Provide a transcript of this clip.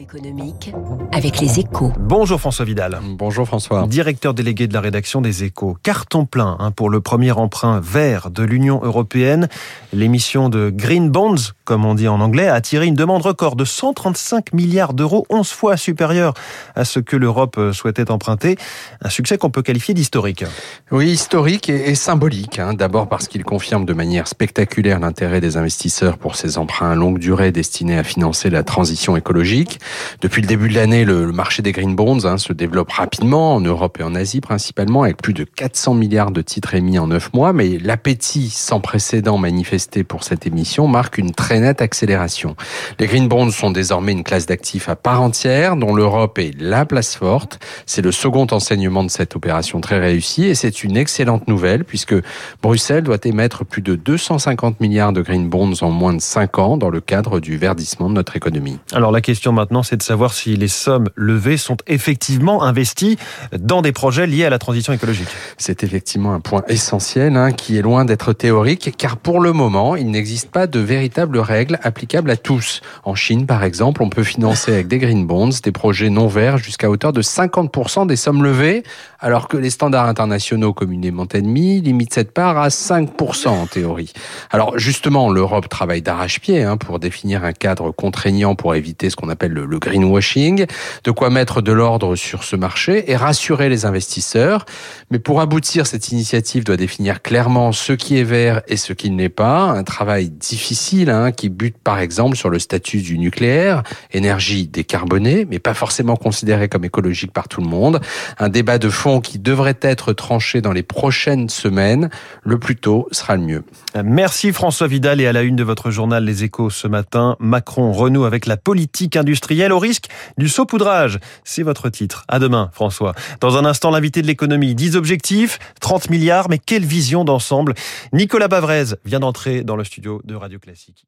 Économique avec les échos. Bonjour François Vidal. Bonjour François. Directeur délégué de la rédaction des échos. Carton plein hein, pour le premier emprunt vert de l'Union européenne. L'émission de Green Bonds, comme on dit en anglais, a attiré une demande record de 135 milliards d'euros, 11 fois supérieure à ce que l'Europe souhaitait emprunter. Un succès qu'on peut qualifier d'historique. Oui, historique et, et symbolique. Hein. D'abord parce qu'il confirme de manière spectaculaire l'intérêt des investisseurs pour ces emprunts à longue durée destinés à financer la transition écologique depuis le début de l'année, le, marché des green bonds hein, se développe rapidement en Europe et en Asie principalement, avec plus de 400 milliards de titres émis en 9 mois. Mais l'appétit sans précédent manifesté pour cette émission marque une très nette accélération. Les green bonds sont désormais une classe d'actifs à part entière, dont l'Europe est la place forte. C'est le second enseignement de cette opération très réussie et c'est une excellente nouvelle puisque Bruxelles doit émettre plus de 250 milliards de green bonds en moins de 5 ans dans le cadre du verdissement de notre économie. Alors la question maintenant, c'est de savoir si les sommes levées sont effectivement investies dans des projets liés à la transition écologique. C'est effectivement un point essentiel hein, qui est loin d'être théorique, car pour le moment, il n'existe pas de véritables règles applicables à tous. En Chine, par exemple, on peut financer avec des green bonds des projets non verts jusqu'à hauteur de 50% des sommes levées, alors que les standards internationaux communément admis limitent cette part à 5% en théorie. Alors justement, l'Europe travaille d'arrache-pied hein, pour définir un cadre contraignant pour éviter ce qu'on appelle le, greenwashing, de quoi mettre de l'ordre sur ce marché et rassurer les investisseurs. Mais pour aboutir, cette initiative doit définir clairement ce qui est vert et ce qui ne l'est pas. Un travail difficile hein, qui bute par exemple sur le statut du nucléaire, énergie décarbonée, mais pas forcément considérée comme écologique par tout le monde. Un débat de fond qui devrait être tranché dans les prochaines semaines. Le plus tôt sera le mieux. Merci François Vidal et à la une de votre journal Les Échos ce matin, Macron renoue avec la politique industrielle au risque du saupoudrage. C'est votre titre. À demain, François. Dans un instant, l'invité de l'économie. 10 objectifs, 30 milliards, mais quelle vision d'ensemble. Nicolas Bavrez vient d'entrer dans le studio de Radio Classique.